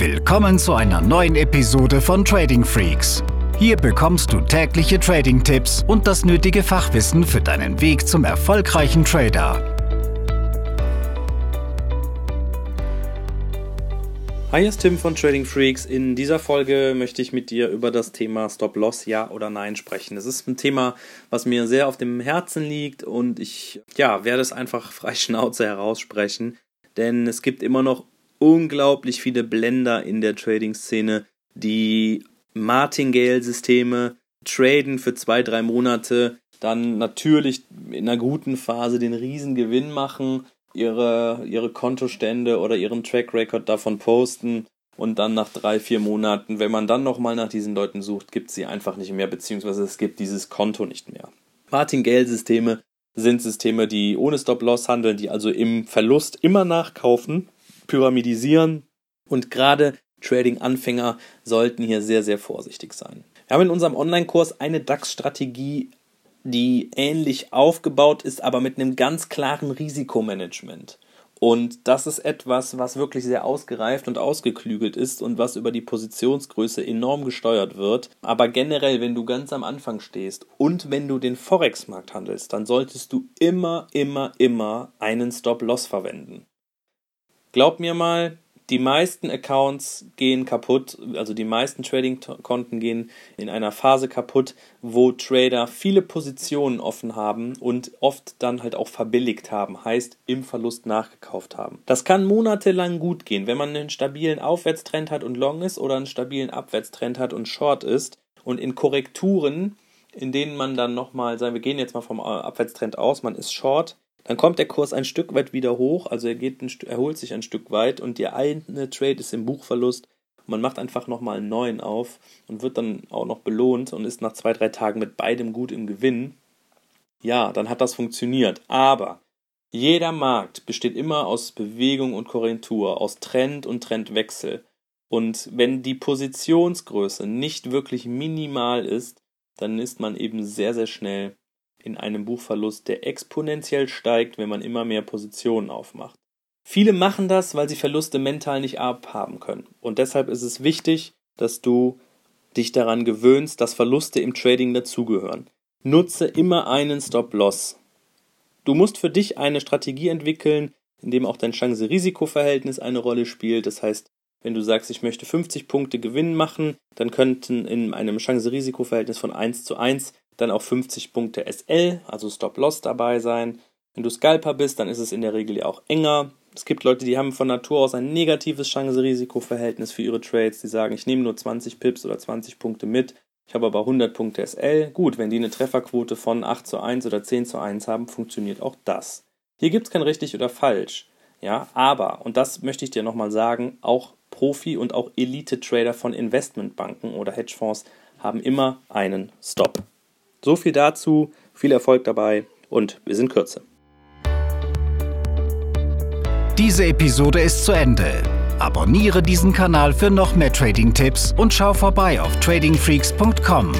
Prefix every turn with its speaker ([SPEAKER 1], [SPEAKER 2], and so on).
[SPEAKER 1] Willkommen zu einer neuen Episode von Trading Freaks. Hier bekommst du tägliche Trading-Tipps und das nötige Fachwissen für deinen Weg zum erfolgreichen Trader.
[SPEAKER 2] Hi, hier ist Tim von Trading Freaks. In dieser Folge möchte ich mit dir über das Thema Stop-Loss, ja oder nein sprechen. Es ist ein Thema, was mir sehr auf dem Herzen liegt und ich ja, werde es einfach frei Schnauze heraussprechen, denn es gibt immer noch unglaublich viele Blender in der Trading-Szene, die Martingale-Systeme traden für zwei, drei Monate, dann natürlich in einer guten Phase den Riesengewinn machen, ihre, ihre Kontostände oder ihren Track Record davon posten und dann nach drei, vier Monaten, wenn man dann nochmal nach diesen Leuten sucht, gibt es sie einfach nicht mehr, beziehungsweise es gibt dieses Konto nicht mehr. Martingale-Systeme sind Systeme, die ohne Stop-Loss handeln, die also im Verlust immer nachkaufen pyramidisieren und gerade Trading-Anfänger sollten hier sehr, sehr vorsichtig sein. Wir haben in unserem Online-Kurs eine DAX-Strategie, die ähnlich aufgebaut ist, aber mit einem ganz klaren Risikomanagement. Und das ist etwas, was wirklich sehr ausgereift und ausgeklügelt ist und was über die Positionsgröße enorm gesteuert wird. Aber generell, wenn du ganz am Anfang stehst und wenn du den Forex-Markt handelst, dann solltest du immer, immer, immer einen Stop-Loss verwenden. Glaub mir mal, die meisten Accounts gehen kaputt, also die meisten Trading-Konten gehen in einer Phase kaputt, wo Trader viele Positionen offen haben und oft dann halt auch verbilligt haben, heißt im Verlust nachgekauft haben. Das kann monatelang gut gehen, wenn man einen stabilen Aufwärtstrend hat und Long ist oder einen stabilen Abwärtstrend hat und Short ist und in Korrekturen, in denen man dann nochmal, sagen wir gehen jetzt mal vom Abwärtstrend aus, man ist Short, dann kommt der Kurs ein Stück weit wieder hoch, also er geht ein, erholt sich ein Stück weit und der eine Trade ist im Buchverlust. Man macht einfach nochmal einen neuen auf und wird dann auch noch belohnt und ist nach zwei, drei Tagen mit beidem gut im Gewinn. Ja, dann hat das funktioniert. Aber jeder Markt besteht immer aus Bewegung und Korrektur, aus Trend und Trendwechsel. Und wenn die Positionsgröße nicht wirklich minimal ist, dann ist man eben sehr, sehr schnell in einem Buchverlust, der exponentiell steigt, wenn man immer mehr Positionen aufmacht. Viele machen das, weil sie Verluste mental nicht abhaben können. Und deshalb ist es wichtig, dass du dich daran gewöhnst, dass Verluste im Trading dazugehören. Nutze immer einen Stop-Loss. Du musst für dich eine Strategie entwickeln, in dem auch dein Chance-Risiko-Verhältnis eine Rolle spielt. Das heißt, wenn du sagst, ich möchte 50 Punkte Gewinn machen, dann könnten in einem Chance-Risiko-Verhältnis von 1 zu 1 dann auch 50 Punkte SL, also Stop-Loss dabei sein. Wenn du Scalper bist, dann ist es in der Regel ja auch enger. Es gibt Leute, die haben von Natur aus ein negatives Chance-Risiko-Verhältnis für ihre Trades. Die sagen, ich nehme nur 20 Pips oder 20 Punkte mit, ich habe aber 100 Punkte SL. Gut, wenn die eine Trefferquote von 8 zu 1 oder 10 zu 1 haben, funktioniert auch das. Hier gibt es kein richtig oder falsch. Ja, aber, und das möchte ich dir nochmal sagen, auch Profi- und auch Elite-Trader von Investmentbanken oder Hedgefonds haben immer einen Stop. So viel dazu, viel Erfolg dabei und wir sind kürzer.
[SPEAKER 1] Diese Episode ist zu Ende. Abonniere diesen Kanal für noch mehr Trading-Tipps und schau vorbei auf tradingfreaks.com.